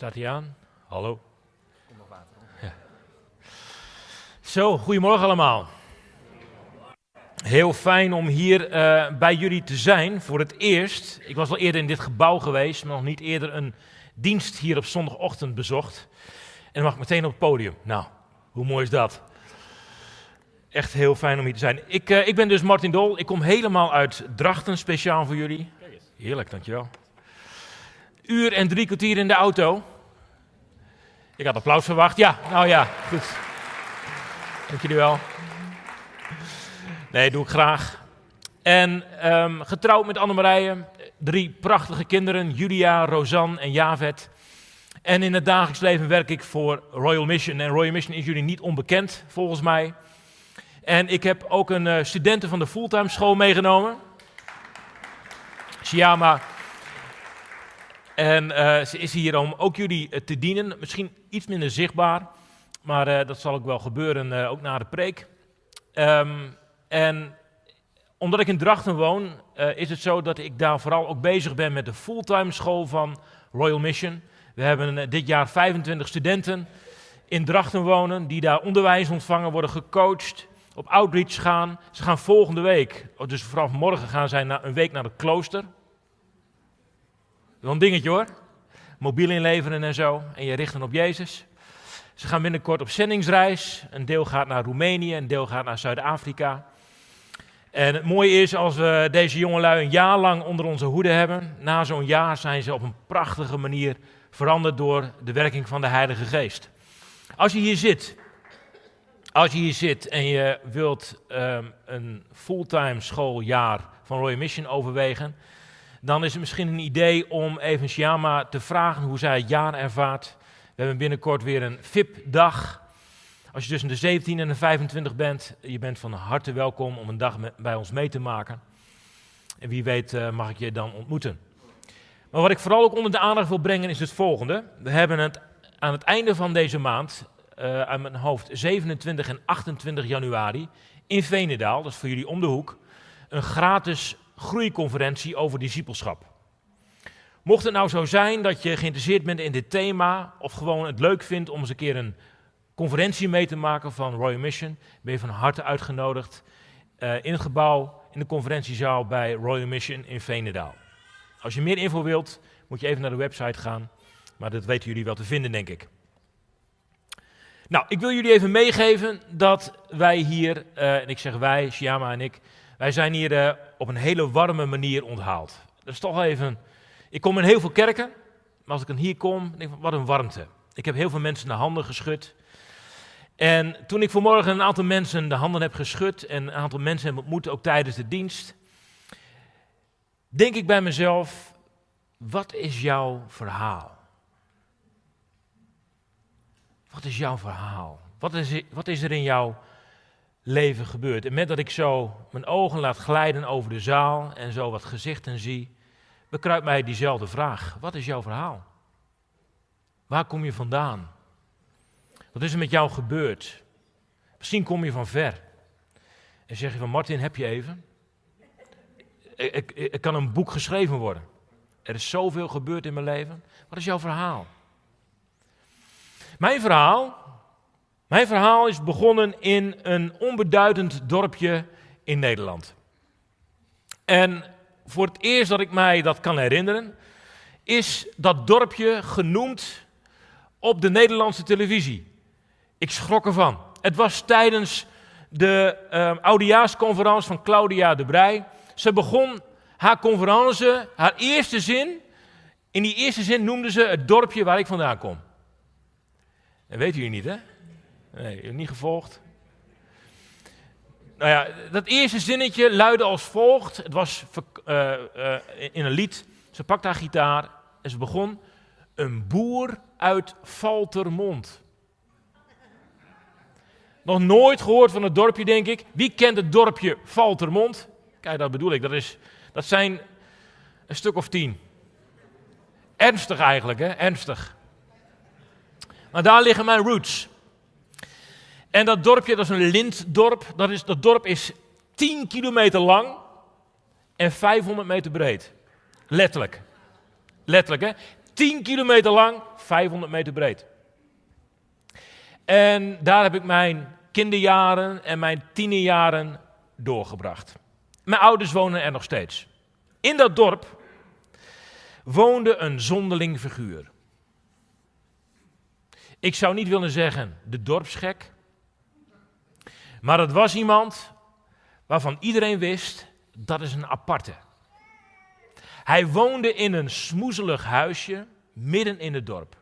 Staat hij aan? Hallo? Ja. Zo, goedemorgen allemaal. Heel fijn om hier uh, bij jullie te zijn voor het eerst. Ik was al eerder in dit gebouw geweest, maar nog niet eerder een dienst hier op zondagochtend bezocht. En dan mag ik meteen op het podium. Nou, hoe mooi is dat? Echt heel fijn om hier te zijn. Ik, uh, ik ben dus Martin Dol. Ik kom helemaal uit Drachten, speciaal voor jullie. Heerlijk, dankjewel. Uur en drie kwartier in de auto. Ik had applaus verwacht. Ja, nou ja, goed. Dank jullie wel. Nee, doe ik graag. En um, getrouwd met Annemarije. Drie prachtige kinderen, Julia, Rosanne en Javet. En in het dagelijks leven werk ik voor Royal Mission. En Royal Mission is jullie niet onbekend, volgens mij. En ik heb ook een uh, studenten van de fulltime school meegenomen. Siyama. En uh, ze is hier om ook jullie uh, te dienen. Misschien iets minder zichtbaar, maar uh, dat zal ook wel gebeuren, ook na de preek. Um, en omdat ik in Drachten woon, is het zo dat ik daar vooral ook bezig ben met de fulltime school van Royal Mission. We hebben dit jaar 25 studenten in Drachten wonen, die daar onderwijs ontvangen, worden gecoacht, op outreach gaan. Ze gaan volgende week, dus vanaf morgen gaan zij een week naar het klooster. Wel een dingetje hoor. Mobiel inleveren en zo. En je richten op Jezus. Ze gaan binnenkort op zendingsreis. Een deel gaat naar Roemenië, een deel gaat naar Zuid-Afrika. En het mooie is als we deze jongelui een jaar lang onder onze hoede hebben. Na zo'n jaar zijn ze op een prachtige manier veranderd door de werking van de Heilige Geest. Als je hier zit, als je hier zit en je wilt um, een fulltime schooljaar van Royal Mission overwegen, dan is het misschien een idee om even Shyama te vragen hoe zij het jaar ervaart. We hebben binnenkort weer een VIP-dag. Als je tussen de 17 en de 25 bent, je bent van harte welkom om een dag bij ons mee te maken. En wie weet uh, mag ik je dan ontmoeten. Maar wat ik vooral ook onder de aandacht wil brengen is het volgende. We hebben het aan het einde van deze maand, aan mijn hoofd 27 en 28 januari, in Venendaal, dat is voor jullie om de hoek, een gratis groeiconferentie over discipelschap. Mocht het nou zo zijn dat je geïnteresseerd bent in dit thema of gewoon het leuk vindt om eens een keer een conferentie mee te maken van Royal Mission, ben je van harte uitgenodigd uh, in het gebouw in de conferentiezaal bij Royal Mission in Veenendaal. Als je meer info wilt, moet je even naar de website gaan, maar dat weten jullie wel te vinden, denk ik. Nou, ik wil jullie even meegeven dat wij hier, uh, en ik zeg wij, Shyama en ik, wij zijn hier uh, op een hele warme manier onthaald. Dat is toch even. Ik kom in heel veel kerken, maar als ik hier kom, denk ik, wat een warmte. Ik heb heel veel mensen de handen geschud. En toen ik vanmorgen een aantal mensen de handen heb geschud en een aantal mensen heb ontmoet, ook tijdens de dienst, denk ik bij mezelf: wat is jouw verhaal? Wat is jouw verhaal? Wat is, wat is er in jouw leven gebeurt. En met dat ik zo mijn ogen laat glijden over de zaal en zo wat gezichten zie, bekruipt mij diezelfde vraag. Wat is jouw verhaal? Waar kom je vandaan? Wat is er met jou gebeurd? Misschien kom je van ver. En zeg je van Martin, heb je even? Er, kan een boek geschreven worden. Er is zoveel gebeurd in mijn leven. Wat is jouw verhaal? Mijn verhaal mijn verhaal is begonnen in een onbeduidend dorpje in Nederland. En voor het eerst dat ik mij dat kan herinneren, is dat dorpje genoemd op de Nederlandse televisie. Ik schrok ervan. Het was tijdens de uh, oudejaarsconferentie van Claudia de Brij. Ze begon haar conferentie, haar eerste zin. In die eerste zin noemde ze het dorpje waar ik vandaan kom. Dat weten jullie niet, hè? Nee, niet gevolgd. Nou ja, dat eerste zinnetje luidde als volgt. Het was uh, uh, in een lied. Ze pakte haar gitaar en ze begon. Een boer uit Valtermond. Nog nooit gehoord van het dorpje, denk ik. Wie kent het dorpje Valtermond? Kijk, dat bedoel ik. Dat, is, dat zijn een stuk of tien. Ernstig eigenlijk, hè? Ernstig. Maar daar liggen mijn roots. En dat dorpje, dat is een lintdorp. Dat, is, dat dorp is 10 kilometer lang en 500 meter breed. Letterlijk. Letterlijk, hè? 10 kilometer lang, 500 meter breed. En daar heb ik mijn kinderjaren en mijn tienerjaren doorgebracht. Mijn ouders wonen er nog steeds. In dat dorp woonde een zonderling figuur. Ik zou niet willen zeggen de dorpsgek, maar het was iemand waarvan iedereen wist dat is een aparte. Hij woonde in een smoezelig huisje midden in het dorp.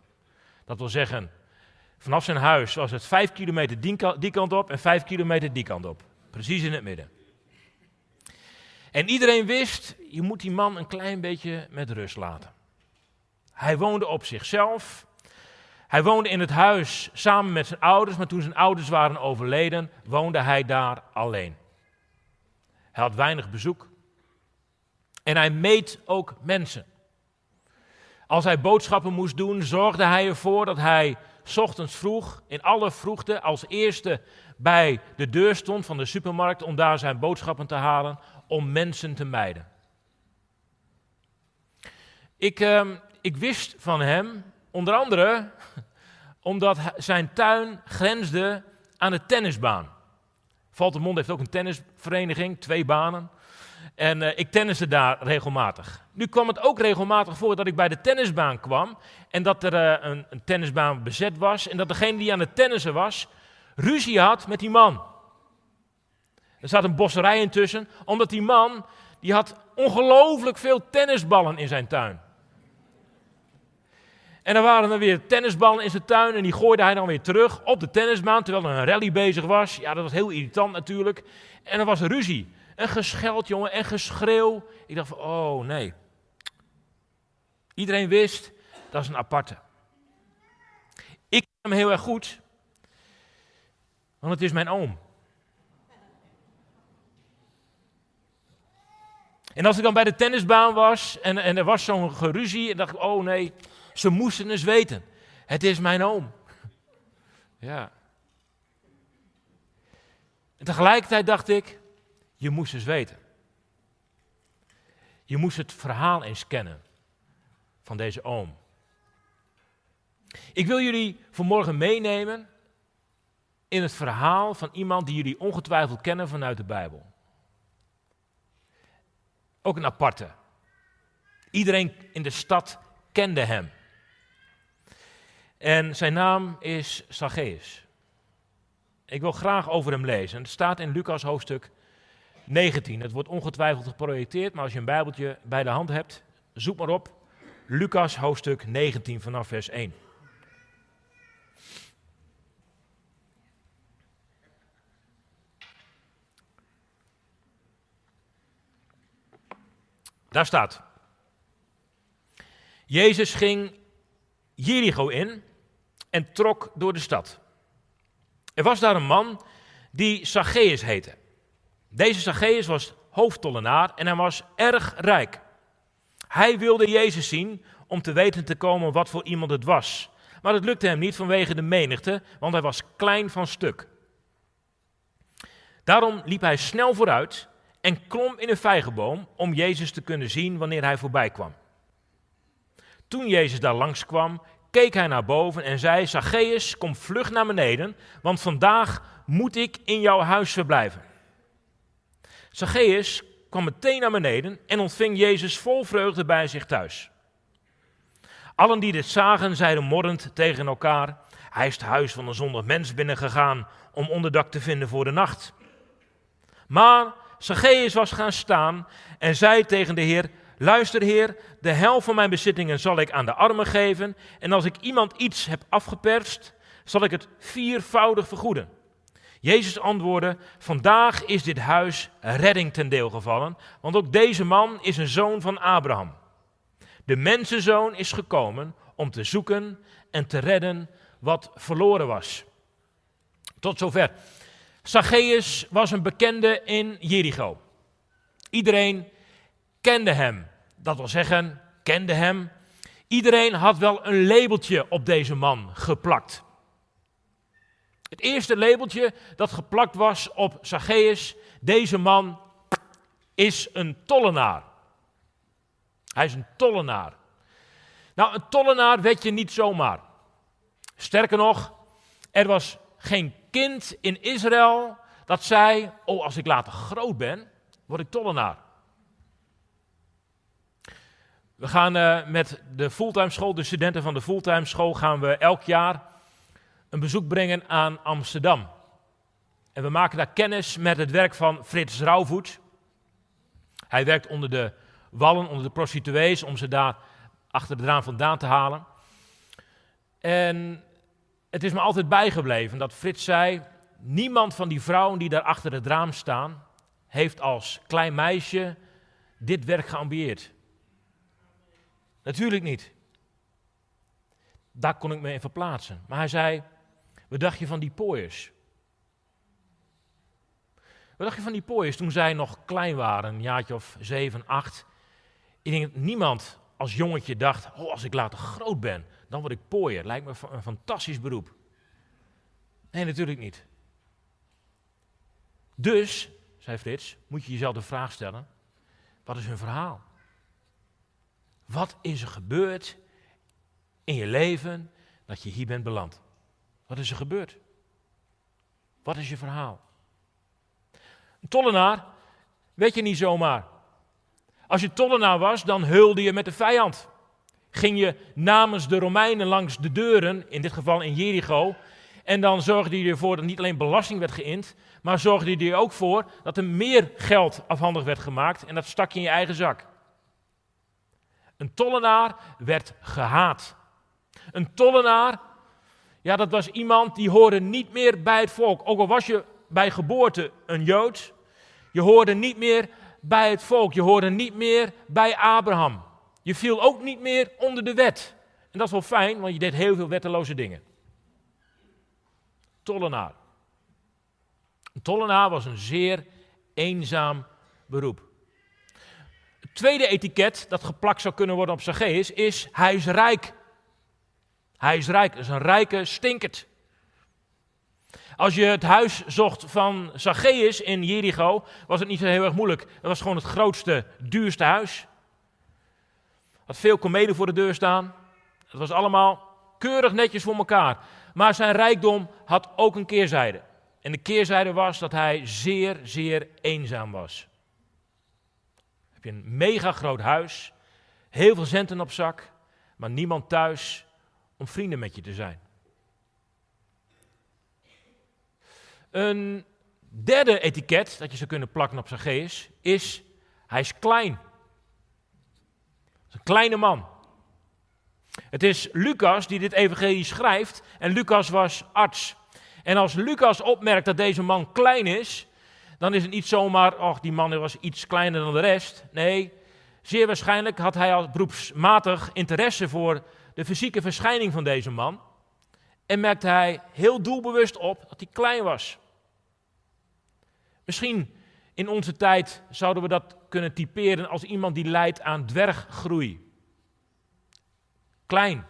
Dat wil zeggen, vanaf zijn huis was het vijf kilometer die kant op en vijf kilometer die kant op. Precies in het midden. En iedereen wist, je moet die man een klein beetje met rust laten. Hij woonde op zichzelf. Hij woonde in het huis samen met zijn ouders, maar toen zijn ouders waren overleden, woonde hij daar alleen. Hij had weinig bezoek. En hij meet ook mensen. Als hij boodschappen moest doen, zorgde hij ervoor dat hij ochtends vroeg, in alle vroegte, als eerste bij de deur stond van de supermarkt om daar zijn boodschappen te halen, om mensen te mijden. Ik, uh, ik wist van hem, onder andere omdat zijn tuin grensde aan de tennisbaan. Valtemond heeft ook een tennisvereniging, twee banen. En uh, ik tenniste daar regelmatig. Nu kwam het ook regelmatig voor dat ik bij de tennisbaan kwam en dat er uh, een, een, tennisbaan bezet was en dat degene die aan het tennissen was ruzie had met die man. Er zat een bosserij intussen, omdat die man die had ongelooflijk veel tennisballen in zijn tuin. En er waren er weer tennisballen in zijn tuin en die gooide hij dan weer terug op de tennisbaan terwijl er een rally bezig was. Ja, dat was heel irritant natuurlijk. En er was ruzie. Een gescheld, jongen, en geschreeuw. Ik dacht van, oh nee. Iedereen wist, dat is een aparte. Ik ken hem heel erg goed, want het is mijn oom. En als ik dan bij de tennisbaan was en, en er was zo'n geruzie, en dacht ik, oh nee, ze moesten eens weten. Het is mijn oom. Ja. En tegelijkertijd dacht ik, je moest eens weten. Je moest het verhaal eens kennen van deze oom. Ik wil jullie vanmorgen meenemen in het verhaal van iemand die jullie ongetwijfeld kennen vanuit de Bijbel. Ook een aparte. Iedereen in de stad kende hem. En zijn naam is Zacchaeus. Ik wil graag over hem lezen. Het staat in Lucas hoofdstuk 19. Het wordt ongetwijfeld geprojecteerd, maar als je een Bijbeltje bij de hand hebt, zoek maar op. Lucas hoofdstuk 19 vanaf vers 1. Daar staat. Jezus ging Jericho in en trok door de stad. Er was daar een man die Zacchaeus heette. Deze Zacchaeus was hoofdtollenaar en hij was erg rijk. Hij wilde Jezus zien om te weten te komen wat voor iemand het was. Maar het lukte hem niet vanwege de menigte, want hij was klein van stuk. Daarom liep hij snel vooruit en klom in een vijgenboom om Jezus te kunnen zien wanneer hij voorbij kwam. Toen Jezus daar langskwam, keek hij naar boven en zei: Zacchaeus, kom vlug naar beneden, want vandaag moet ik in jouw huis verblijven. Zacchaeus kwam meteen naar beneden en ontving Jezus vol vreugde bij zich thuis. Allen die dit zagen, zeiden morrend tegen elkaar: Hij is het huis van een zondig mens binnengegaan om onderdak te vinden voor de nacht. Maar Zacchaeus was gaan staan en zei tegen de Heer: Luister, Heer, de helft van mijn bezittingen zal ik aan de armen geven. En als ik iemand iets heb afgeperst, zal ik het viervoudig vergoeden. Jezus antwoordde: Vandaag is dit huis redding ten deel gevallen, want ook deze man is een zoon van Abraham. De mensenzoon is gekomen om te zoeken en te redden wat verloren was. Tot zover. Zacchaeus was een bekende in Jericho. Iedereen kende hem. Dat wil zeggen, kende hem. Iedereen had wel een labeltje op deze man geplakt. Het eerste labeltje dat geplakt was op Zacchaeus, deze man is een tollenaar. Hij is een tollenaar. Nou, een tollenaar werd je niet zomaar. Sterker nog, er was geen kind in Israël dat zei: Oh, als ik later groot ben, word ik tollenaar. We gaan uh, met de fulltime school, de studenten van de fulltime school, gaan we elk jaar een bezoek brengen aan Amsterdam. En we maken daar kennis met het werk van Frits Rauwvoet. Hij werkt onder de wallen, onder de prostituees, om ze daar achter de raam vandaan te halen. En het is me altijd bijgebleven dat Frits zei: niemand van die vrouwen die daar achter het raam staan, heeft als klein meisje dit werk geambieerd. Natuurlijk niet. Daar kon ik me in verplaatsen. Maar hij zei: Wat dacht je van die pooiers? Wat dacht je van die pooiers toen zij nog klein waren, een jaartje of zeven, acht? Ik denk dat niemand als jongetje dacht: Oh, als ik later groot ben, dan word ik pooier. Lijkt me een fantastisch beroep. Nee, natuurlijk niet. Dus, zei Frits, moet je jezelf de vraag stellen: wat is hun verhaal? Wat is er gebeurd in je leven dat je hier bent beland? Wat is er gebeurd? Wat is je verhaal? Een tollenaar weet je niet zomaar. Als je tollenaar was, dan hulde je met de vijand. Ging je namens de Romeinen langs de deuren, in dit geval in Jericho, en dan zorgde je ervoor dat niet alleen belasting werd geïnd, maar zorgde je er ook voor dat er meer geld afhandig werd gemaakt en dat stak je in je eigen zak. Een tollenaar werd gehaat. Een tollenaar, ja, dat was iemand die hoorde niet meer bij het volk. Ook al was je bij geboorte een Jood, je hoorde niet meer bij het volk. Je hoorde niet meer bij Abraham. Je viel ook niet meer onder de wet. En dat is wel fijn, want je deed heel veel wetteloze dingen. Tollenaar. Een tollenaar was een zeer eenzaam beroep. Tweede etiket dat geplakt zou kunnen worden op Zacchaeus is hij is rijk. Hij is rijk, dat is een rijke stinkert. Als je het huis zocht van Zacchaeus in Jericho, was het niet zo heel erg moeilijk. Het was gewoon het grootste, duurste huis. Had veel komeden voor de deur staan. Het was allemaal keurig netjes voor elkaar. Maar zijn rijkdom had ook een keerzijde. En de keerzijde was dat hij zeer, zeer eenzaam was. Een mega groot huis, heel veel centen op zak, maar niemand thuis om vrienden met je te zijn. Een derde etiket dat je zou kunnen plakken op Zacchaeus is, hij is klein. een kleine man. Het is Lucas die dit evangelie schrijft en Lucas was arts. En als Lucas opmerkt dat deze man klein is, dan is het niet zomaar, ach die man was iets kleiner dan de rest. Nee, zeer waarschijnlijk had hij als beroepsmatig interesse voor de fysieke verschijning van deze man. En merkte hij heel doelbewust op dat hij klein was. Misschien in onze tijd zouden we dat kunnen typeren als iemand die lijdt aan dwerggroei. Klein.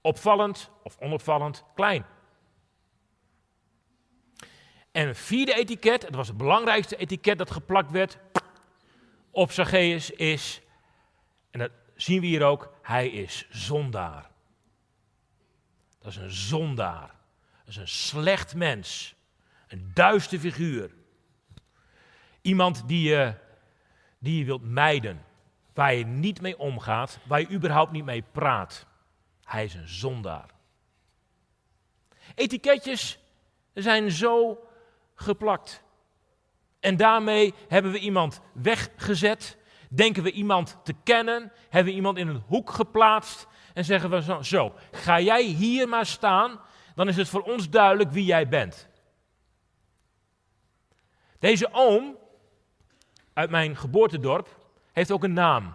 Opvallend of onopvallend klein. En een vierde etiket, het was het belangrijkste etiket dat geplakt werd op Zacchaeus, is, en dat zien we hier ook, hij is zondaar. Dat is een zondaar. Dat is een slecht mens. Een duister figuur. Iemand die je, die je wilt mijden. Waar je niet mee omgaat. Waar je überhaupt niet mee praat. Hij is een zondaar. Etiketjes zijn zo geplakt. En daarmee hebben we iemand weggezet. Denken we iemand te kennen. Hebben we iemand in een hoek geplaatst. En zeggen we zo, zo, ga jij hier maar staan. Dan is het voor ons duidelijk wie jij bent. Deze oom uit mijn geboortedorp heeft ook een naam.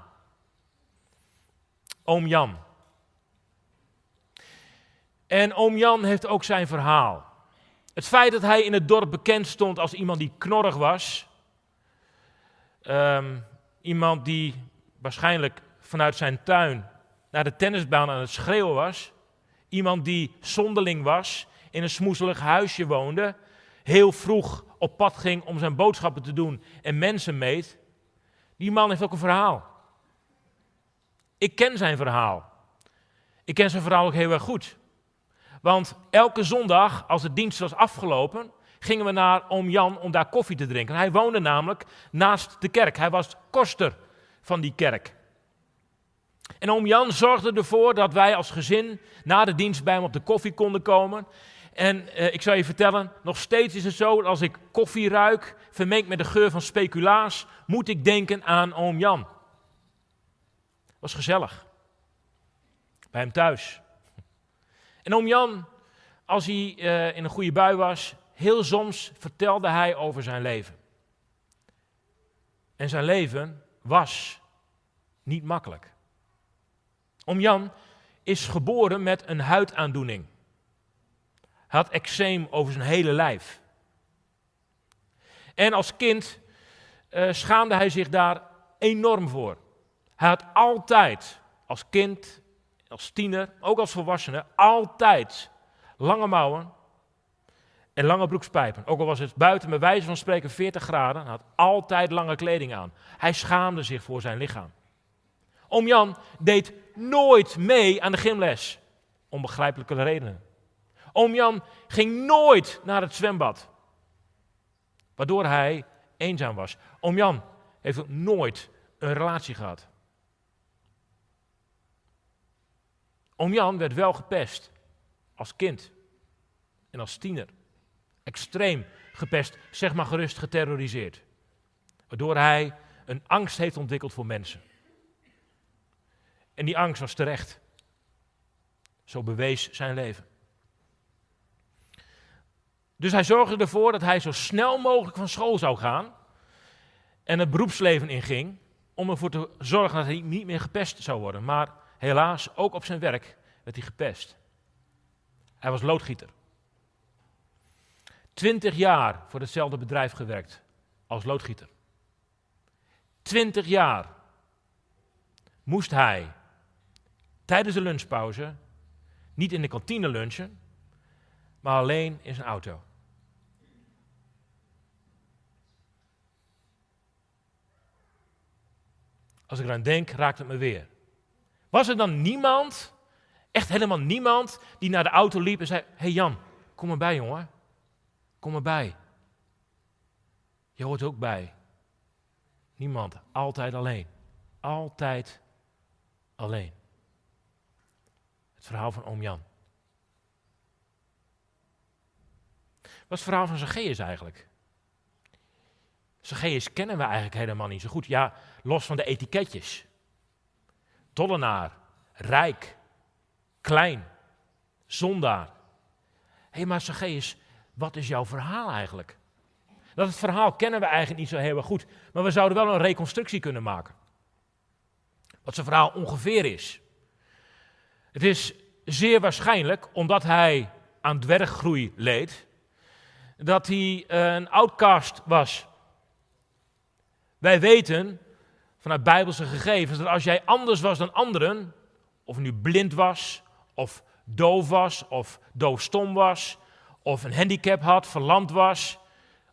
Oom Jan. En oom Jan heeft ook zijn verhaal. Het feit dat hij in het dorp bekend stond als iemand die knorrig was. Ehm, iemand die waarschijnlijk vanuit zijn tuin naar de tennisbaan aan het schreeuwen was. Iemand die zonderling was, in een smoezelig huisje woonde. Heel vroeg op pad ging om zijn boodschappen te doen en mensen meet. Die man heeft ook een verhaal. Ik ken zijn verhaal. Ik ken zijn verhaal ook heel erg goed. Want elke zondag, als de dienst was afgelopen, gingen we naar oom Jan om daar koffie te drinken. Hij woonde namelijk naast de kerk. Hij was koster van die kerk. En oom Jan zorgde ervoor dat wij als gezin na de dienst bij hem op de koffie konden komen. En eh, ik zal je vertellen, nog steeds is het zo dat als ik koffie ruik, vermengd met de geur van speculaas, moet ik denken aan oom Jan. Was gezellig. Bij hem thuis. En oom Jan, als hij uh, in een goede bui was, heel soms vertelde hij over zijn leven. En zijn leven was niet makkelijk. Oom Jan is geboren met een huidaandoening. Hij had eczeem over zijn hele lijf. En als kind uh, schaamde hij zich daar enorm voor. Hij had altijd, als kind, als tiener, ook als volwassene, altijd lange mouwen en lange broekspijpen. Ook al was het buiten bij wijze van spreken 40 graden, had altijd lange kleding aan. Hij schaamde zich voor zijn lichaam. Oom Jan deed nooit mee aan de gymles, om begrijpelijke redenen. Oom Jan ging nooit naar het zwembad, waardoor hij eenzaam was. Oom Jan heeft nooit een relatie gehad. Oom Jan werd wel gepest als kind en als tiener. Extreem gepest, zeg maar gerust geterroriseerd. Waardoor hij een angst heeft ontwikkeld voor mensen. En die angst was terecht. Zo bewees zijn leven. Dus hij zorgde ervoor dat hij zo snel mogelijk van school zou gaan en het beroepsleven inging om ervoor te zorgen dat hij niet meer gepest zou worden. Maar helaas, ook op zijn werk werd hij gepest. Hij was loodgieter. Twintig jaar voor hetzelfde bedrijf gewerkt als loodgieter. Twintig jaar moest hij tijdens de lunchpauze niet in de kantine lunchen, maar alleen in zijn auto. Als ik eraan denk, raakt het me weer. Was er dan niemand, echt helemaal niemand, die naar de auto liep en zei: Hé hey Jan, kom erbij jongen. Kom erbij. Je hoort ook bij. Niemand, altijd alleen. Altijd alleen. Het verhaal van oom Jan. Wat is het verhaal van Zacchaeus eigenlijk? Zacchaeus kennen we eigenlijk helemaal niet zo goed. Ja, los van de etiketjes. Tollenaar, rijk, klein, zondaar. Hé, hey, maar Zacchaeus, wat is jouw verhaal eigenlijk? Dat het verhaal kennen we eigenlijk niet zo heel goed. Maar we zouden wel een reconstructie kunnen maken. Wat zijn verhaal ongeveer is. Het is zeer waarschijnlijk, omdat hij aan dwerggroei leed, dat hij een outcast was. Wij weten vanuit bijbelse gegevens dat als jij anders was dan anderen, of nu blind was, of doof was, of doofstom was, of een handicap had, verlamd was,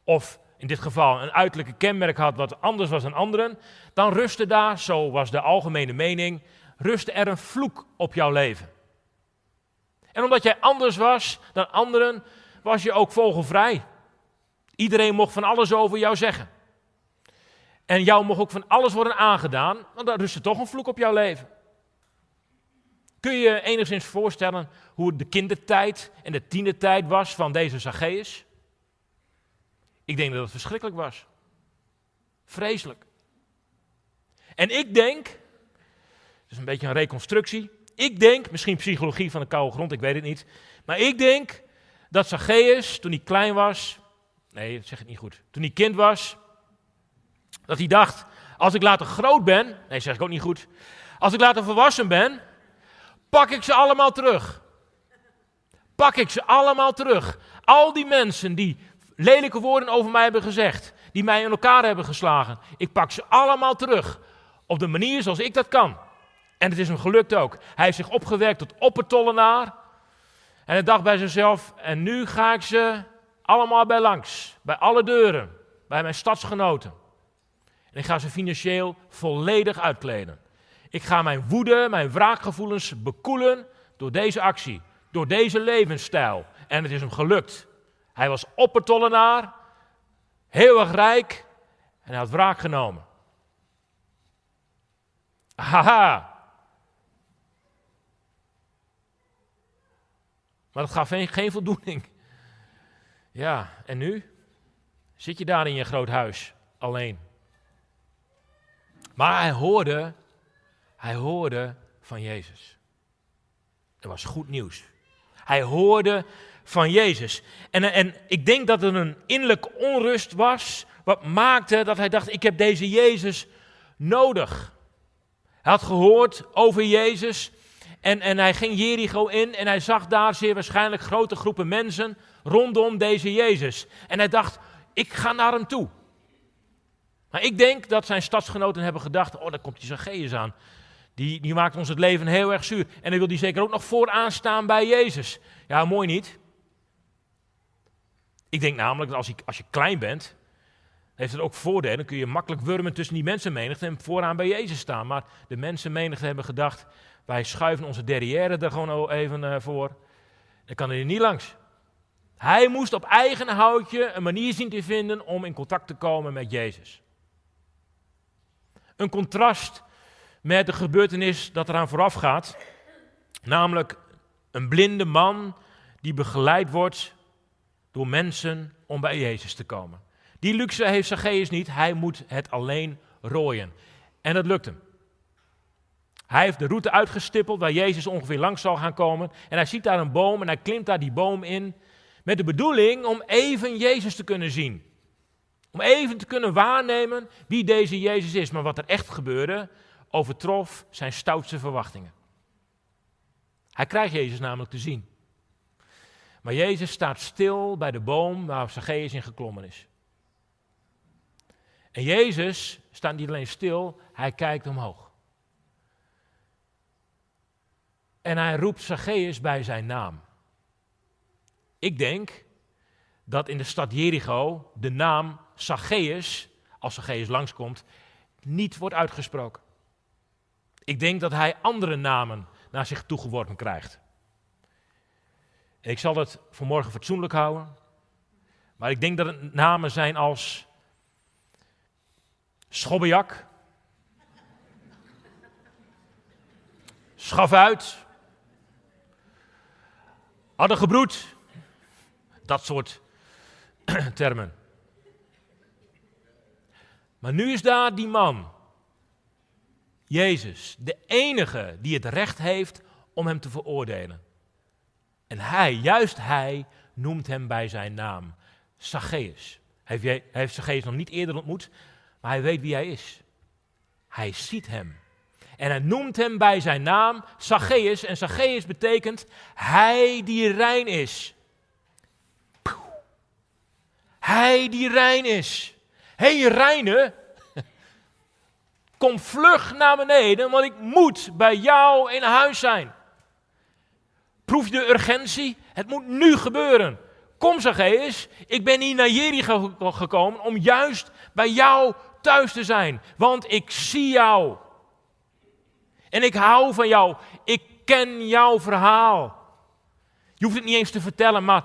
of in dit geval een uiterlijke kenmerk had wat anders was dan anderen, dan rustte daar, zo was de algemene mening, rustte er een vloek op jouw leven. En omdat jij anders was dan anderen, was je ook vogelvrij. Iedereen mocht van alles over jou zeggen. En jou mocht ook van alles worden aangedaan, want dan rustte toch een vloek op jouw leven. Kun je je enigszins voorstellen hoe de kindertijd en de tienertijd was van deze Zacchaeus? Ik denk dat het verschrikkelijk was. Vreselijk. En ik denk, het is een beetje een reconstructie, ik denk, misschien psychologie van de koude grond, ik weet het niet, maar ik denk dat Zacchaeus, toen hij klein was, nee, dat zeg ik niet goed, toen hij kind was, dat hij dacht, als ik later groot ben, nee, zeg ik ook niet goed, als ik later volwassen ben, pak ik ze allemaal terug. Pak ik ze allemaal terug. Al die mensen die lelijke woorden over mij hebben gezegd, die mij in elkaar hebben geslagen, ik pak ze allemaal terug. Op de manier zoals ik dat kan. En het is hem gelukt ook. Hij heeft zich opgewerkt tot oppertollenaar. En hij dacht bij zichzelf, en nu ga ik ze allemaal bij langs. Bij alle deuren. Bij mijn stadsgenoten. En ik ga ze financieel volledig uitkleden. Ik ga mijn woede, mijn wraakgevoelens bekoelen door deze actie, door deze levensstijl. En het is hem gelukt. Hij was oppertollenaar, heel erg rijk en hij had wraak genomen. Haha. Maar dat gaf geen, geen voldoening. Ja, en nu? Zit je daar in je groot huis, alleen? Maar hij hoorde, hij hoorde van Jezus. Dat was goed nieuws. Hij hoorde van Jezus. En, en ik denk dat er een innerlijke onrust was, wat maakte dat hij dacht, ik heb deze Jezus nodig. Hij had gehoord over Jezus en, en hij ging Jericho in en hij zag daar zeer waarschijnlijk grote groepen mensen rondom deze Jezus. En hij dacht, ik ga naar hem toe. Maar ik denk dat zijn stadsgenoten hebben gedacht, oh daar komt die Zacchaeus aan. Die, maakt ons het leven heel erg zuur. En dan wil die zeker ook nog vooraan staan bij Jezus. Ja, mooi niet. Ik denk namelijk dat als je, als je klein bent, heeft het ook voordelen. Dan kun je makkelijk wurmen tussen die mensenmenigte en vooraan bij Jezus staan. Maar de mensenmenigte hebben gedacht, wij schuiven onze derrière er gewoon even uh, voor. Dan kan hij er niet langs. Hij moest op eigen houtje een manier zien te vinden om in contact te komen met Jezus. Een contrast met de gebeurtenis dat eraan vooraf gaat. Namelijk een blinde man die begeleid wordt door mensen om bij Jezus te komen. Die luxe heeft Zacchaeus niet, hij moet het alleen rooien. En dat lukt hem. Hij heeft de route uitgestippeld waar Jezus ongeveer langs zal gaan komen. En hij ziet daar een boom en hij klimt daar die boom in. Met de bedoeling om even Jezus te kunnen zien. Om even te kunnen waarnemen wie deze Jezus is. Maar wat er echt gebeurde, overtrof zijn stoutste verwachtingen. Hij krijgt Jezus namelijk te zien. Maar Jezus staat stil bij de boom waar Zacchaeus in geklommen is. En Jezus staat niet alleen stil, hij kijkt omhoog. En hij roept Zacchaeus bij zijn naam. Ik denk dat in de stad Jericho de naam Zacchaeus, als Zacchaeus langskomt, niet wordt uitgesproken. Ik denk dat hij andere namen naar zich toegeworpen krijgt. Ik zal het voor morgen fatsoenlijk houden. Maar ik denk dat het namen zijn als Schobbejak, Schaf uit, Addergebroed, dat soort termen. Maar nu is daar die man, Jezus, de enige die het recht heeft om hem te veroordelen. En hij, juist hij, noemt hem bij zijn naam, Zacchaeus. Hij heeft Zacchaeus nog niet eerder ontmoet, maar hij weet wie hij is. Hij ziet hem. En hij noemt hem bij zijn naam Zacchaeus. En Zacchaeus betekent hij die rein is. Hij die rein is. Hé hey, reine, kom vlug naar beneden, want ik moet bij jou in huis zijn. Proef je de urgentie? Het moet nu gebeuren. Kom Zacchaeus, ik ben hier naar Jericho gekomen om juist bij jou thuis te zijn, want ik zie jou. En ik hou van jou. Ik ken jouw verhaal. Je hoeft het niet eens te vertellen, maar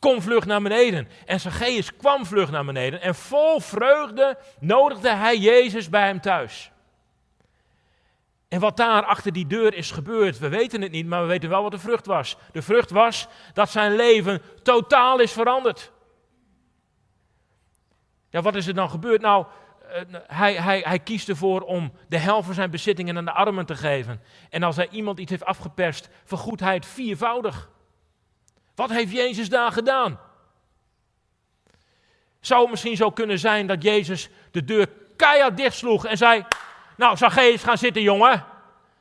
kom vlug naar beneden. En Zacchaeus kwam vlug naar beneden en vol vreugde nodigde hij Jezus bij hem thuis. En wat daar achter die deur is gebeurd, we weten het niet, maar we weten wel wat de vrucht was. De vrucht was dat zijn leven totaal is veranderd. Ja, wat is er dan gebeurd? Nou, eh, hij, hij, hij kiest ervoor om de helft van zijn bezittingen aan de armen te geven. En als hij iemand iets heeft afgeperst, vergoedt hij het viervoudig. Wat heeft Jezus daar gedaan? Zou het misschien zo kunnen zijn dat Jezus de deur keihard dichtsloeg en zei: Nou, Zacchaeus, gaan zitten, jongen.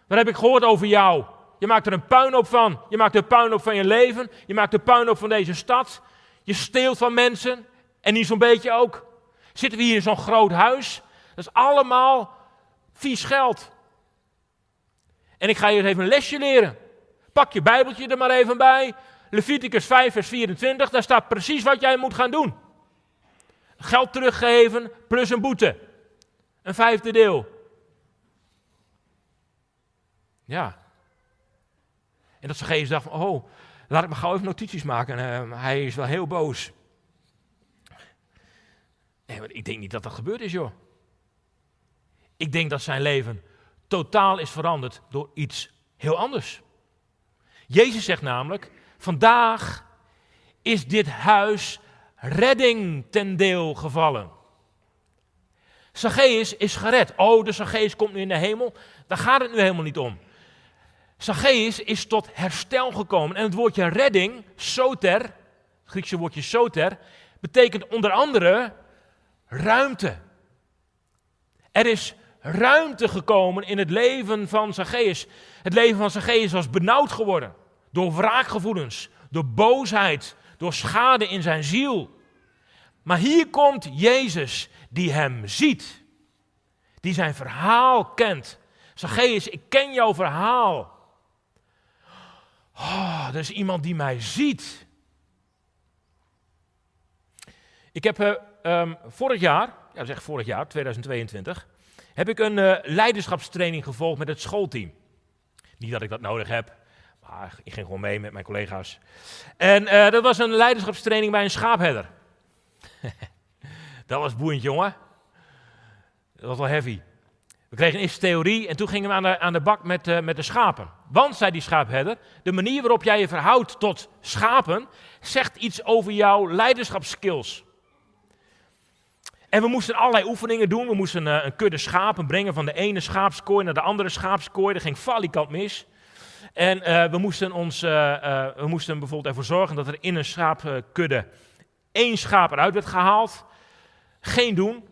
Wat heb ik gehoord over jou? Je maakt er een puinhoop van. Je maakt er puinhoop van je leven. Je maakt een puinhoop van deze stad. Je steelt van mensen. En niet zo'n beetje ook. Zitten we hier in zo'n groot huis? Dat is allemaal vies geld. En ik ga je even een lesje leren. Pak je Bijbeltje er maar even bij. Leviticus 5, vers 24, daar staat precies wat jij moet gaan doen. Geld teruggeven plus een boete. Een vijfde deel. Ja. En dat Zacchaeus dacht van, oh, laat ik maar gauw even notities maken. Uh, hij is wel heel boos. Nee, ik denk niet dat dat gebeurd is, joh. Ik denk dat zijn leven totaal is veranderd door iets heel anders. Jezus zegt namelijk: Vandaag is dit huis redding ten deel gevallen. Zacchaeus is gered. Oh, de Zacchaeus komt nu in de hemel. Daar gaat het nu helemaal niet om. Zacchaeus is tot herstel gekomen. En het woordje redding, soter, het Griekse woordje soter, betekent onder andere ruimte. Er is ruimte gekomen in het leven van Zacchaeus. Het leven van Zacchaeus was benauwd geworden door wraakgevoelens, door boosheid, door schade in zijn ziel. Maar hier komt Jezus die hem ziet, die zijn verhaal kent. Zacchaeus, ik ken jouw verhaal. Oh, er is iemand die mij ziet. Ik heb uh, vorig jaar, ja zeg vorig jaar, 2022, heb ik een uh, leiderschapstraining gevolgd met het schoolteam. Niet dat ik dat nodig heb, maar ik ging gewoon mee met mijn collega's. En uh, dat was een leiderschapstraining bij een schaapherder. dat was boeiend, jongen. Dat was wel heavy. We kregen eerst theorie en toen gingen we aan de, aan de bak met, uh, met de schapen. Want, zei die schaapherder, de manier waarop jij je verhoudt tot schapen, zegt iets over jouw leiderschapskills. En we moesten allerlei oefeningen doen. We moesten uh, een kudde schapen brengen van de ene schaapskooi naar de andere schaapskooi. Dat ging falikant mis. En uh, we, moesten ons, we moesten bijvoorbeeld ervoor zorgen dat er in een schaapkudde één schaap eruit werd gehaald. Geen doen.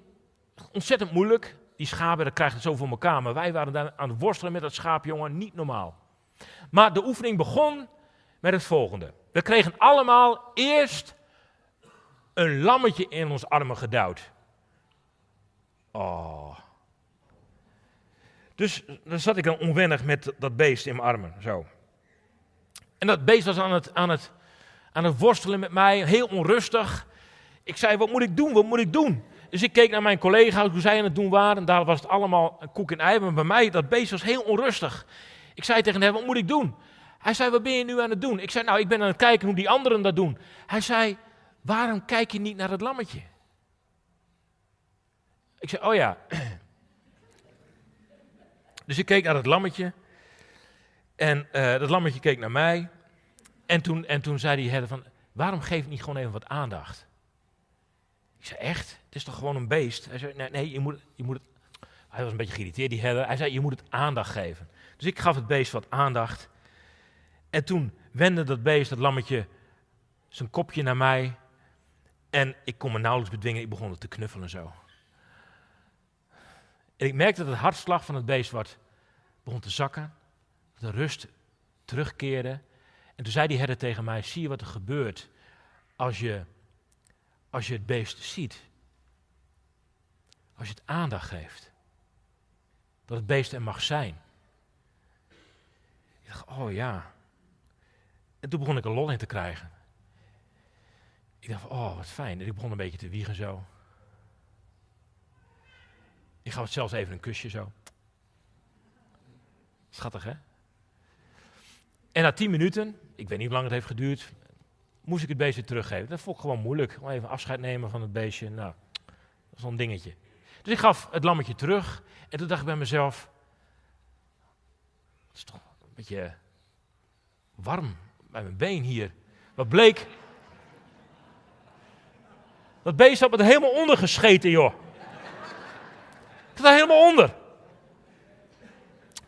Ontzettend moeilijk. Die schapen, dat krijgt het zo voor elkaar. Maar wij waren daar aan het worstelen met dat schaap, jongen. Niet normaal. Maar de oefening begon met het volgende. We kregen allemaal eerst een lammetje in ons armen gedouwd. Oh. Dus dan zat ik dan onwennig met dat beest in mijn armen, zo. En dat beest was aan het, aan het, aan het worstelen met mij, heel onrustig. Ik zei, wat moet ik doen, wat moet ik doen? Dus ik keek naar mijn collega's, hoe zij aan het doen waren. En daar was het allemaal koek en ei. Maar bij mij, dat beest was heel onrustig. Ik zei tegen hem, wat moet ik doen? Hij zei, wat ben je nu aan het doen? Ik zei, nou, ik ben aan het kijken hoe die anderen dat doen. Hij zei, waarom kijk je niet naar het lammetje? Ik zei, oh ja. Dus ik keek naar het lammetje. En uh, dat lammetje keek naar mij. En toen, en toen zei die herder van, waarom geef ik niet gewoon even wat aandacht? Ik zei, echt? Het is toch gewoon een beest? Hij zei, nee, nee je moet, je moet het... Hij was een beetje geïrriteerd, die herder. Hij zei, je moet het aandacht geven. Dus ik gaf het beest wat aandacht. En toen wendde dat beest, dat lammetje, zijn kopje naar mij. En ik kon me nauwelijks bedwingen, ik begon het te knuffelen zo. En ik merkte dat het hartslag van het beest wat begon te zakken. De rust terugkeerde. En toen zei die herder tegen mij, zie je wat er gebeurt als je, als je het beest ziet? Als je het aandacht geeft. Dat het beest er mag zijn. Ik dacht, oh ja. En toen begon ik er lol in te krijgen. Ik dacht, oh wat fijn. En ik begon een beetje te wiegen zo. Ik gaf het zelfs even een kusje zo. Schattig, hè? En na tien minuten, ik weet niet hoe lang het heeft geduurd, moest ik het beestje teruggeven. Dat vond ik gewoon moeilijk. Om even afscheid nemen van het beestje. Nou, dat een dingetje. Dus ik gaf het lammetje terug. En toen dacht ik bij mezelf: Het is toch een beetje warm bij mijn been hier. Wat bleek? Dat beest had me er helemaal onder gescheten, joh. Het zat helemaal onder.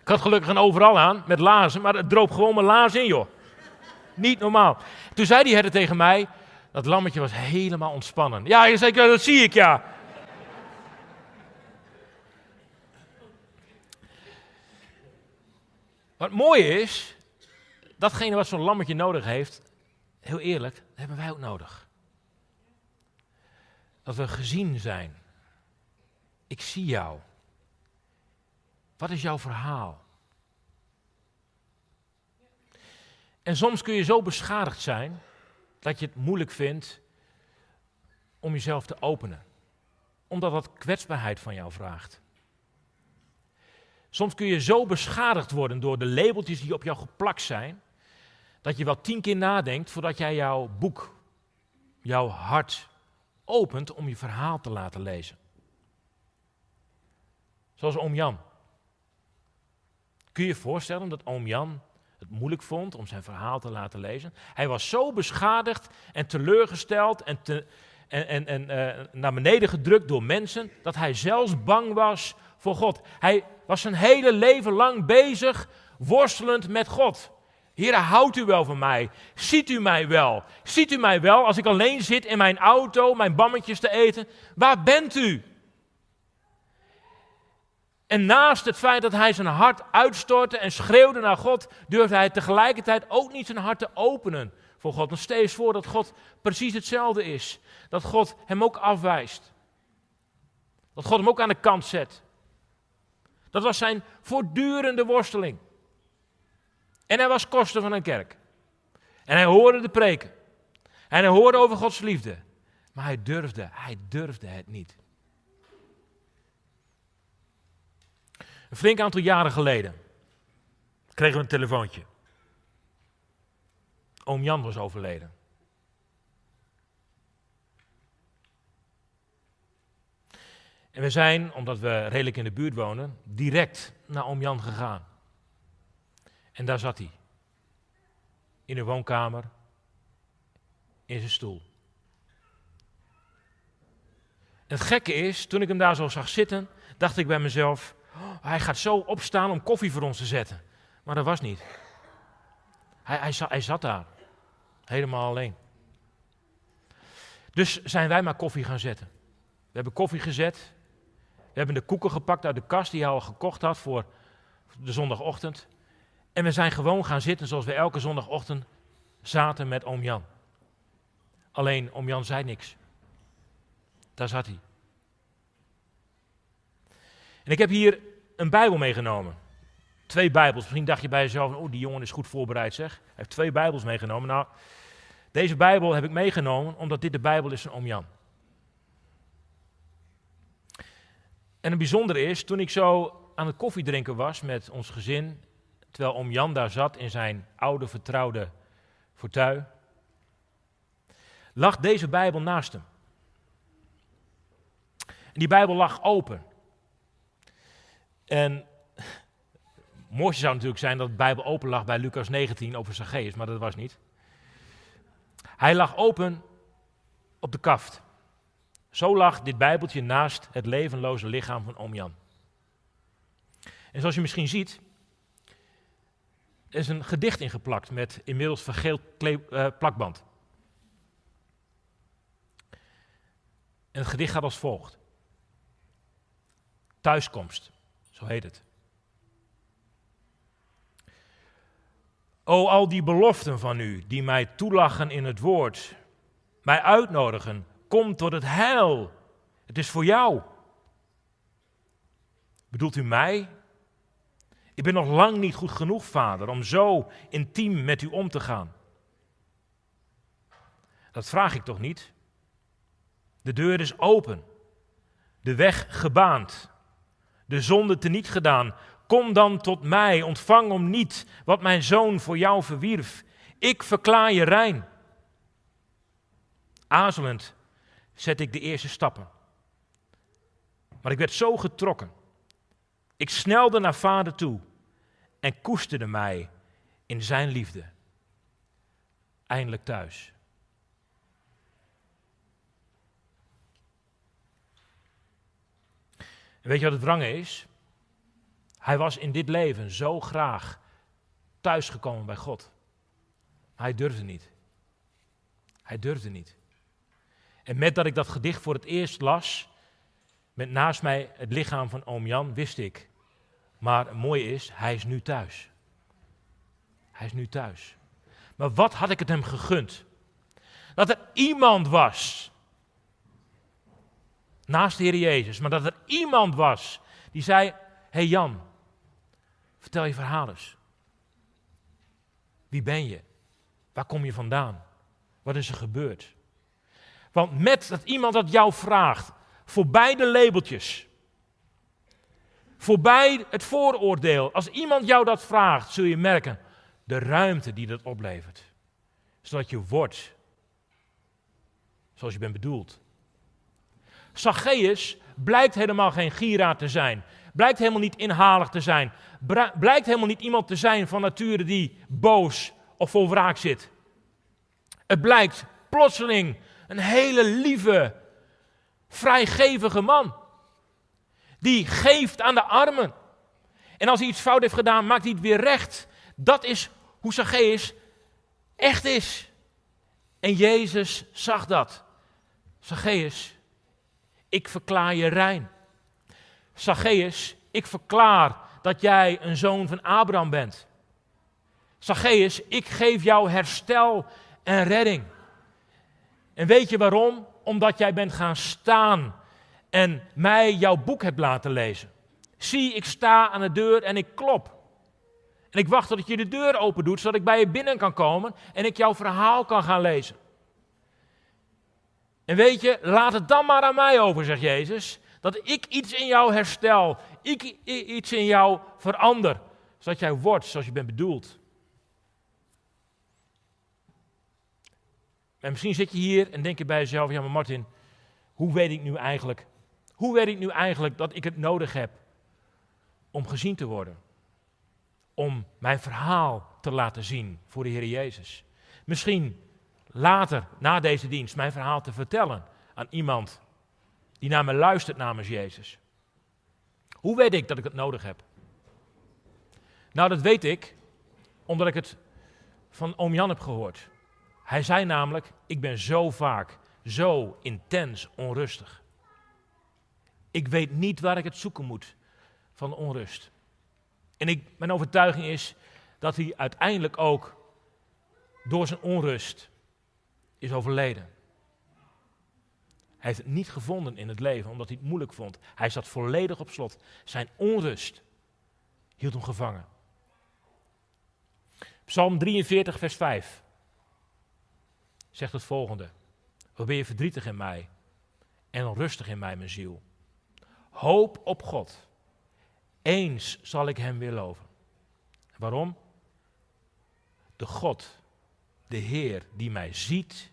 Ik had gelukkig een overal aan met lazen, maar het droop gewoon mijn laars in, joh. Niet normaal. Toen zei die herder tegen mij, dat lammetje was helemaal ontspannen. Ja, je zei, dat zie ik, ja. Wat mooi is, datgene wat zo'n lammetje nodig heeft, heel eerlijk, hebben wij ook nodig. Dat we gezien zijn. Ik zie jou. Wat is jouw verhaal? En soms kun je zo beschadigd zijn dat je het moeilijk vindt om jezelf te openen. Omdat dat kwetsbaarheid van jou vraagt. Soms kun je zo beschadigd worden door de labeltjes die op jou geplakt zijn, dat je wel tien keer nadenkt voordat jij jouw boek, jouw hart opent om je verhaal te laten lezen. Zoals oom Jan. Kun je je voorstellen dat oom Jan het moeilijk vond om zijn verhaal te laten lezen? Hij was zo beschadigd en teleurgesteld en, en, en, uh, naar beneden gedrukt door mensen, dat hij zelfs bang was voor God. Hij was zijn hele leven lang bezig, worstelend met God. Heer, houdt u wel van mij? Ziet u mij wel? Ziet u mij wel als ik alleen zit in mijn auto, mijn bammetjes te eten? Waar bent u? En naast het feit dat hij zijn hart uitstortte en schreeuwde naar God, durfde hij tegelijkertijd ook niet zijn hart te openen voor God. Nog steeds voor dat God precies hetzelfde is. Dat God hem ook afwijst. Dat God hem ook aan de kant zet. Dat was zijn voortdurende worsteling. En hij was koster van een kerk. En hij hoorde de preken. En hij hoorde over Gods liefde. Maar hij durfde, hij durfde het niet. Een flink aantal jaren geleden kregen we een telefoontje. Oom Jan was overleden. En we zijn, omdat we redelijk in de buurt wonen, direct naar oom Jan gegaan. En daar zat hij. In de woonkamer, in zijn stoel. het gekke is, toen ik hem daar zo zag zitten, dacht ik bij mezelf, hij gaat zo opstaan om koffie voor ons te zetten. Maar dat was niet. Hij, hij, hij zat daar, helemaal alleen. Dus zijn wij maar koffie gaan zetten. We hebben koffie gezet. We hebben de koeken gepakt uit de kast die hij al gekocht had voor de zondagochtend. En we zijn gewoon gaan zitten zoals we elke zondagochtend zaten met oom Jan. Alleen oom Jan zei niks. Daar zat hij. En ik heb hier een Bijbel meegenomen. Twee Bijbels. Misschien dacht je bij jezelf: oh, die jongen is goed voorbereid, zeg. Hij heeft twee Bijbels meegenomen. Nou, deze Bijbel heb ik meegenomen omdat dit de Bijbel is van oom Jan. En het bijzondere is, toen ik zo aan het koffiedrinken was met ons gezin terwijl oom Jan daar zat in zijn oude vertrouwde fauteuil, lag deze Bijbel naast hem. En die Bijbel lag open. En het mooiste zou natuurlijk zijn dat de Bijbel open lag bij Lucas 19 over Zacchaeus, maar dat was niet. Hij lag open op de kaft. Zo lag dit Bijbeltje naast het levenloze lichaam van oom Jan. En zoals je misschien ziet, is een gedicht ingeplakt met inmiddels vergeeld uh, plakband. En het gedicht gaat als volgt. Thuiskomst, zo heet het. O, al die beloften van u, die mij toelachen in het woord, mij uitnodigen, kom tot het heil. Het is voor jou. Bedoelt u mij ik ben nog lang niet goed genoeg, vader, om zo intiem met u om te gaan. Dat vraag ik toch niet? De deur is open, de weg gebaand, de zonde teniet gedaan. Kom dan tot mij, ontvang om niet wat mijn zoon voor jou verwierf. Ik verklaar je rein. Azelend zet ik de eerste stappen. Maar ik werd zo getrokken. Ik snelde naar vader toe en koesterde mij in zijn liefde. Eindelijk thuis. Weet je wat het wrange is? Hij was in dit leven zo graag thuisgekomen bij God. Hij durfde niet. Hij durfde niet. En met dat ik dat gedicht voor het eerst las, met naast mij het lichaam van oom Jan, wist ik, maar het mooie is, hij is nu thuis. Hij is nu thuis. Maar wat had ik het hem gegund? Dat er iemand was, naast de Heer Jezus, maar dat er iemand was die zei: hey Jan, vertel je verhaal eens. Wie ben je? Waar kom je vandaan? Wat is er gebeurd? Want met dat iemand dat jou vraagt, voor beide labeltjes, Voorbij het vooroordeel. Als iemand jou dat vraagt, zul je merken de ruimte die dat oplevert. Zodat je wordt zoals je bent bedoeld. Zacchaeus blijkt helemaal geen gieraad te zijn. Blijkt helemaal niet inhalig te zijn. Blijkt helemaal niet iemand te zijn van nature die boos of vol wraak zit. Het blijkt plotseling een hele lieve, vrijgevige man. Die geeft aan de armen. En als hij iets fout heeft gedaan, maakt hij het weer recht. Dat is hoe Zacchaeus echt is. En Jezus zag dat. Zacchaeus, ik verklaar je rein. Zacchaeus, ik verklaar dat jij een zoon van Abraham bent. Zacchaeus, ik geef jou herstel en redding. En weet je waarom? Omdat jij bent gaan staan en mij jouw boek hebt laten lezen. Zie, ik sta aan de deur en ik klop. En ik wacht tot je de deur open doet, zodat ik bij je binnen kan komen en ik jouw verhaal kan gaan lezen. En weet je, laat het dan maar aan mij over, zegt Jezus. Dat ik iets in jou herstel, ik iets in jou verander, zodat jij wordt zoals je bent bedoeld. En misschien zit je hier en denk je bij jezelf, ja maar Martin, hoe weet ik nu eigenlijk, hoe weet ik nu eigenlijk dat ik het nodig heb om gezien te worden? Om mijn verhaal te laten zien voor de Heer Jezus. Misschien later, na deze dienst, mijn verhaal te vertellen aan iemand die naar me luistert namens Jezus. Hoe weet ik dat ik het nodig heb? Nou, dat weet ik omdat ik het van oom Jan heb gehoord. Hij zei namelijk, ik ben zo vaak, zo intens onrustig. Ik weet niet waar ik het zoeken moet van onrust. En ik, mijn overtuiging is dat hij uiteindelijk ook door zijn onrust is overleden. Hij heeft het niet gevonden in het leven omdat hij het moeilijk vond. Hij zat volledig op slot. Zijn onrust hield hem gevangen. Psalm 43, vers 5 zegt het volgende. Wat ben je verdrietig in mij en onrustig in mij, mijn ziel. Hoop op God. Eens zal ik hem weer loven. Waarom? De God de Heer die mij ziet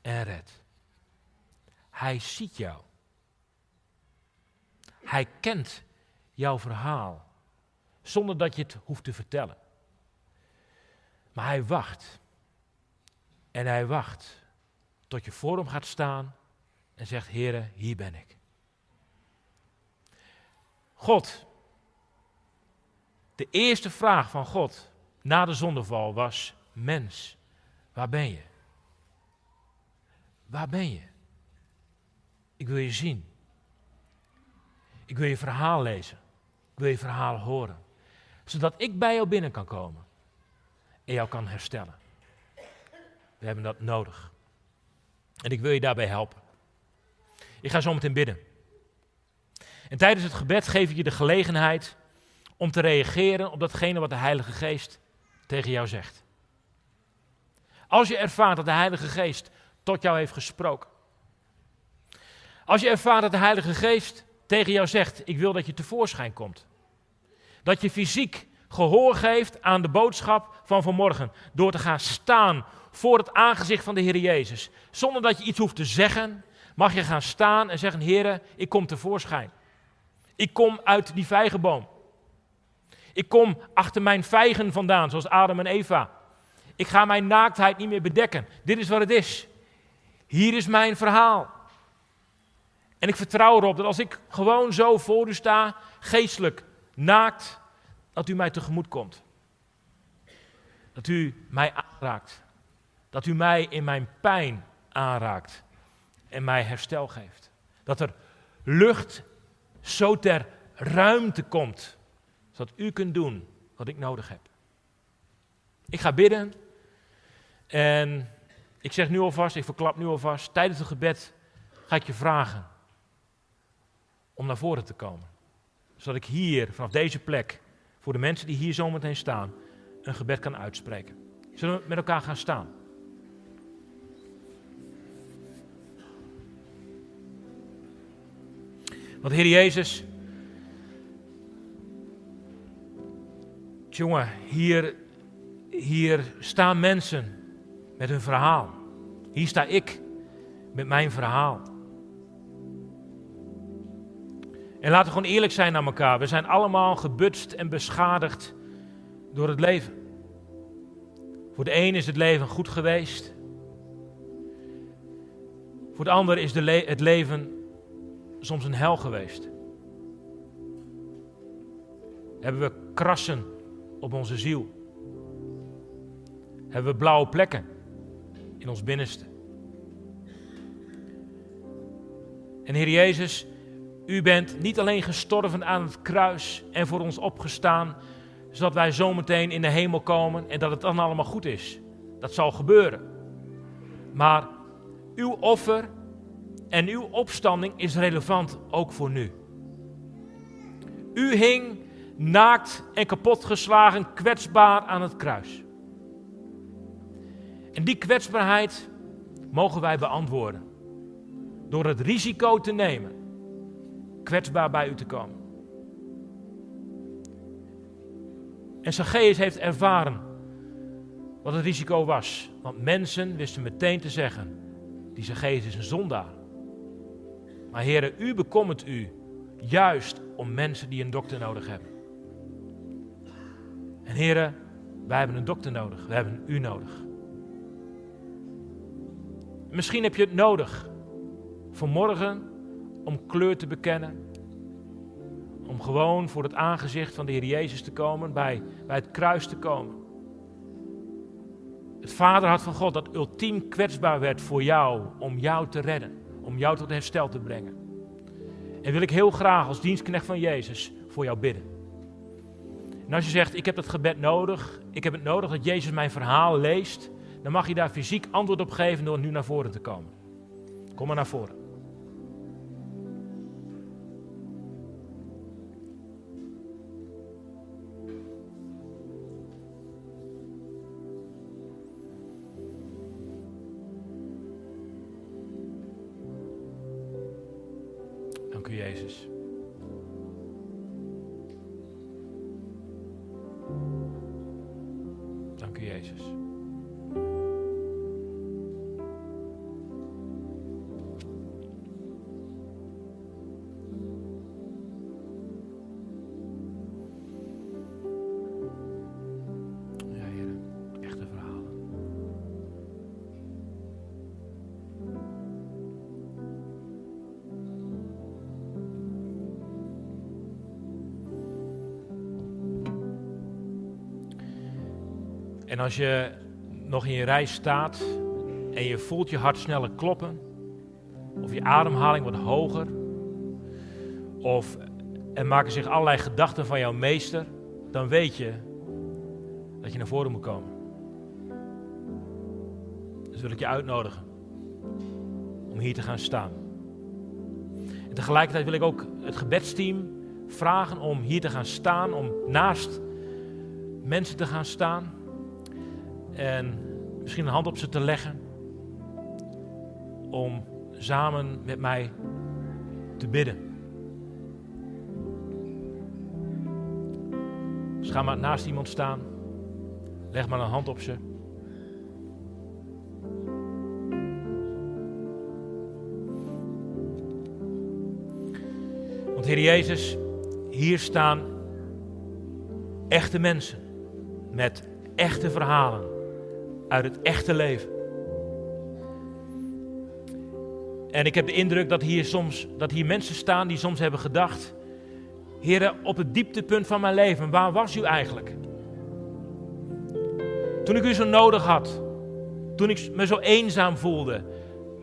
en redt. Hij ziet jou. Hij kent jouw verhaal zonder dat je het hoeft te vertellen. Maar hij wacht. En hij wacht tot je voor hem gaat staan en zegt: Heere, hier ben ik. God. De eerste vraag van God na de zondeval was: Mens, waar ben je? Waar ben je? Ik wil je zien. Ik wil je verhaal lezen. Ik wil je verhaal horen. Zodat ik bij jou binnen kan komen en jou kan herstellen. We hebben dat nodig. En ik wil je daarbij helpen. Ik ga zo meteen bidden. En tijdens het gebed geef ik je de gelegenheid om te reageren op datgene wat de Heilige Geest tegen jou zegt. Als je ervaart dat de Heilige Geest tot jou heeft gesproken. Als je ervaart dat de Heilige Geest tegen jou zegt: Ik wil dat je tevoorschijn komt. Dat je fysiek gehoor geeft aan de boodschap van vanmorgen. Door te gaan staan voor het aangezicht van de Heer Jezus. Zonder dat je iets hoeft te zeggen, mag je gaan staan en zeggen: Heer, ik kom tevoorschijn. Ik kom uit die vijgenboom. Ik kom achter mijn vijgen vandaan, zoals Adam en Eva. Ik ga mijn naaktheid niet meer bedekken. Dit is wat het is. Hier is mijn verhaal. En ik vertrouw erop dat als ik gewoon zo voor u sta, geestelijk naakt, dat u mij tegemoet komt. Dat u mij aanraakt. Dat u mij in mijn pijn aanraakt en mij herstel geeft. Dat er lucht zo ter ruimte komt zodat u kunt doen wat ik nodig heb. Ik ga bidden en ik zeg nu alvast, ik verklap nu alvast, tijdens het gebed ga ik je vragen om naar voren te komen. Zodat ik hier, vanaf deze plek, voor de mensen die hier zometeen staan, een gebed kan uitspreken. Zullen we met elkaar gaan staan? Want Heer Jezus, jongen, hier, hier staan mensen met hun verhaal. Hier sta ik met mijn verhaal. En laten we gewoon eerlijk zijn naar elkaar. We zijn allemaal gebutst en beschadigd door het leven. Voor de een is het leven goed geweest. Voor de ander is de het leven soms een hel geweest. Hebben we krassen op onze ziel? Hebben we blauwe plekken in ons binnenste? En Heer Jezus, u bent niet alleen gestorven aan het kruis en voor ons opgestaan, zodat wij zometeen in de hemel komen en dat het dan allemaal goed is. Dat zal gebeuren. Maar uw offer en uw opstanding is relevant ook voor nu. U hing naakt en kapotgeslagen, kwetsbaar aan het kruis. En die kwetsbaarheid mogen wij beantwoorden door het risico te nemen kwetsbaar bij u te komen. En Zacchaeus heeft ervaren wat het risico was. Want mensen wisten meteen te zeggen, die Zacchaeus is een zondaar. Maar heren, u bekommert u juist om mensen die een dokter nodig hebben. En heren, wij hebben een dokter nodig. We hebben u nodig. Misschien heb je het nodig vanmorgen om kleur te bekennen. Om gewoon voor het aangezicht van de Heer Jezus te komen, bij, bij het kruis te komen. Het vaderhart van God dat ultiem kwetsbaar werd voor jou, om jou te redden, om jou tot herstel te brengen. En wil ik heel graag als dienstknecht van Jezus voor jou bidden. En als je zegt, ik heb dat gebed nodig, ik heb het nodig dat Jezus mijn verhaal leest, dan mag je daar fysiek antwoord op geven door nu naar voren te komen. Kom maar naar voren. Dank u, Jezus. En als je nog in je rij staat en je voelt je hart sneller kloppen, of je ademhaling wordt hoger, of er maken zich allerlei gedachten van jouw meester, dan weet je dat je naar voren moet komen. Dus wil ik je uitnodigen om hier te gaan staan. En tegelijkertijd wil ik ook het gebedsteam vragen om hier te gaan staan, om naast mensen te gaan staan en misschien een hand op ze te leggen om samen met mij te bidden. Dus ga maar naast iemand staan, leg maar een hand op ze. Want Heer Jezus, hier staan echte mensen met echte verhalen uit het echte leven. En ik heb de indruk dat hier soms dat hier mensen staan die soms hebben gedacht: Heer, op het dieptepunt van mijn leven, waar was u eigenlijk? Toen ik u zo nodig had, toen ik me zo eenzaam voelde,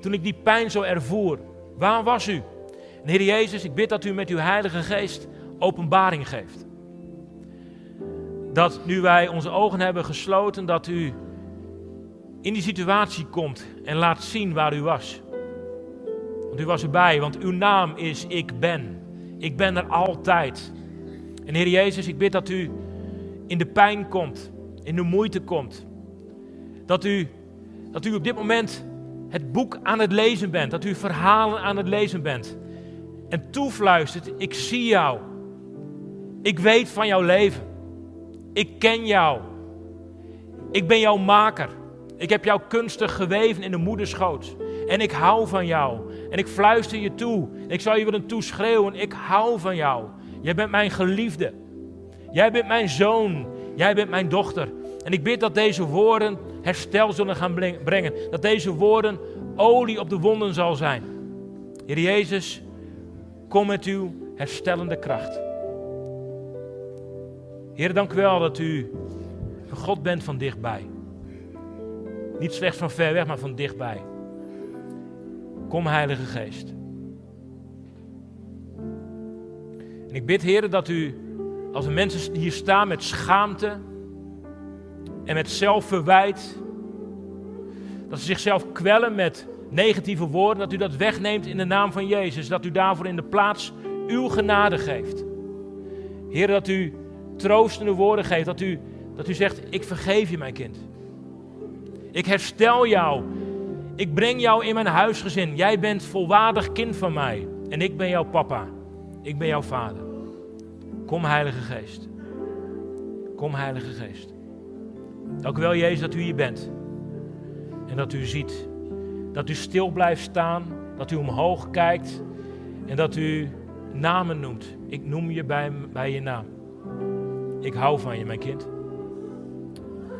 toen ik die pijn zo ervoer, waar was u? En Heer Jezus, ik bid dat u met uw Heilige Geest openbaring geeft. Dat nu wij onze ogen hebben gesloten, dat u in die situatie komt en laat zien waar u was. Want u was erbij, want uw naam is Ik Ben. Ik ben er altijd. En Heer Jezus, ik bid dat u in de pijn komt, in de moeite komt. Dat u, dat u op dit moment het boek aan het lezen bent, dat u verhalen aan het lezen bent. en toefluistert: Ik zie jou. Ik weet van jouw leven. Ik ken jou. Ik ben jouw maker. Ik heb jou kunstig geweven in de moederschoot. En ik hou van jou. En ik fluister je toe. Ik zal je willen toeschreeuwen. Ik hou van jou. Jij bent mijn geliefde. Jij bent mijn zoon. Jij bent mijn dochter. En ik bid dat deze woorden herstel zullen gaan brengen. Dat deze woorden olie op de wonden zal zijn. Heer Jezus, kom met uw herstellende kracht. Heer, dank u wel dat u een God bent van dichtbij. Niet slechts van ver weg, maar van dichtbij. Kom, Heilige Geest. En ik bid, Heer, dat u, als er mensen hier staan met schaamte en met zelfverwijt, dat ze zichzelf kwellen met negatieve woorden, dat u dat wegneemt in de naam van Jezus. Dat u daarvoor in de plaats uw genade geeft. Heer, dat u troostende woorden geeft. Dat u, dat u zegt, ik vergeef je mijn kind. Ik herstel jou. Ik breng jou in mijn huisgezin. Jij bent volwaardig kind van mij. En ik ben jouw papa. Ik ben jouw vader. Kom Heilige Geest. Kom Heilige Geest. Dank u wel Jezus dat u hier bent. En dat u ziet. Dat u stil blijft staan. Dat u omhoog kijkt. En dat u namen noemt. Ik noem je bij, bij je naam. Ik hou van je, mijn kind.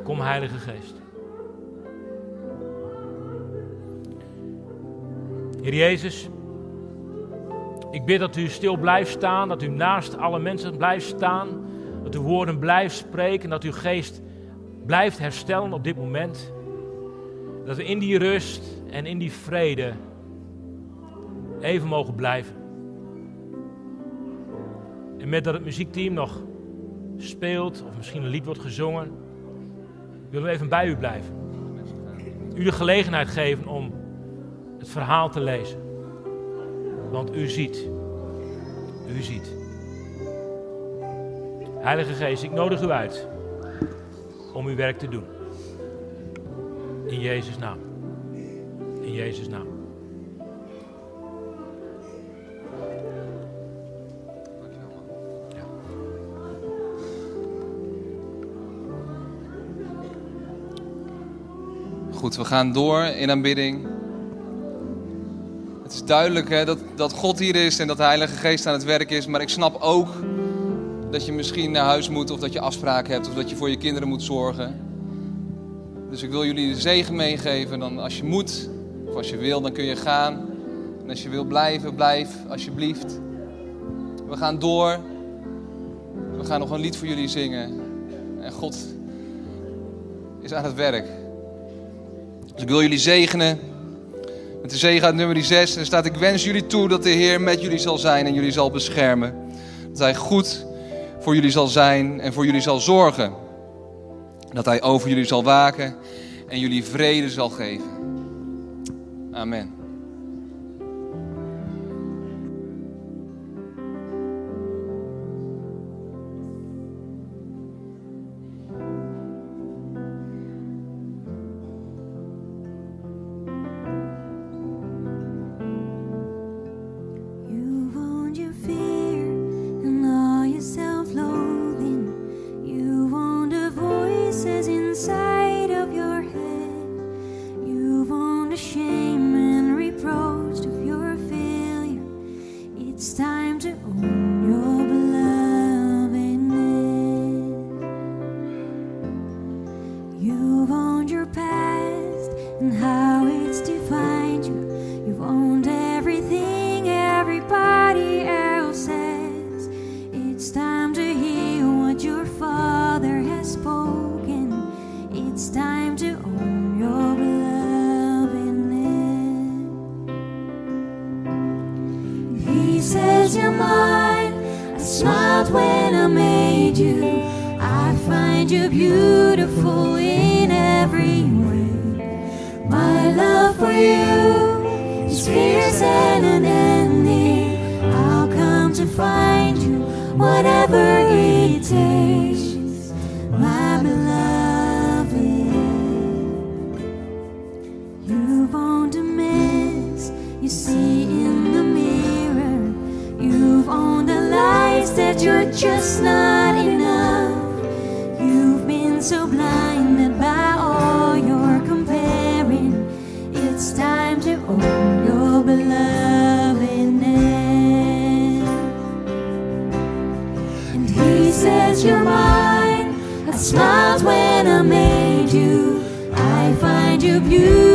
Kom, Heilige Geest. Heer Jezus, ik bid dat u stil blijft staan, dat u naast alle mensen blijft staan, dat uw woorden blijft spreken, dat uw geest blijft herstellen op dit moment. Dat we in die rust en in die vrede even mogen blijven. En met dat het muziekteam nog speelt of misschien een lied wordt gezongen, willen we even bij u blijven. U de gelegenheid geven om het verhaal te lezen. Want u ziet. U ziet. Heilige Geest, ik nodig u uit om uw werk te doen. In Jezus' naam. In Jezus' naam. Goed, we gaan door in aanbidding. Duidelijk hè, dat, dat God hier is en dat de Heilige Geest aan het werk is. Maar ik snap ook dat je misschien naar huis moet of dat je afspraken hebt of dat je voor je kinderen moet zorgen. Dus ik wil jullie de zegen meegeven. Dan als je moet of als je wil, dan kun je gaan. En als je wil blijven, blijf alsjeblieft. We gaan door. We gaan nog een lied voor jullie zingen. En God is aan het werk. Dus ik wil jullie zegenen. Met de zegen uit nummer 6. Er staat: Ik wens jullie toe dat de Heer met jullie zal zijn en jullie zal beschermen. Dat Hij goed voor jullie zal zijn en voor jullie zal zorgen. Dat Hij over jullie zal waken en jullie vrede zal geven. Amen. your past and how it's defined you. You've owned everything everybody else says. It's time to hear what your father has spoken. It's time to own your belovedness. He says you're mine. I smiled when I made you. I find you beautiful. for you is fierce and unending. I'll come to find you, whatever it takes, my beloved. You've owned a mess you see in the mirror. You've owned the lies that you're just not. I smiled when I made you. I find you beautiful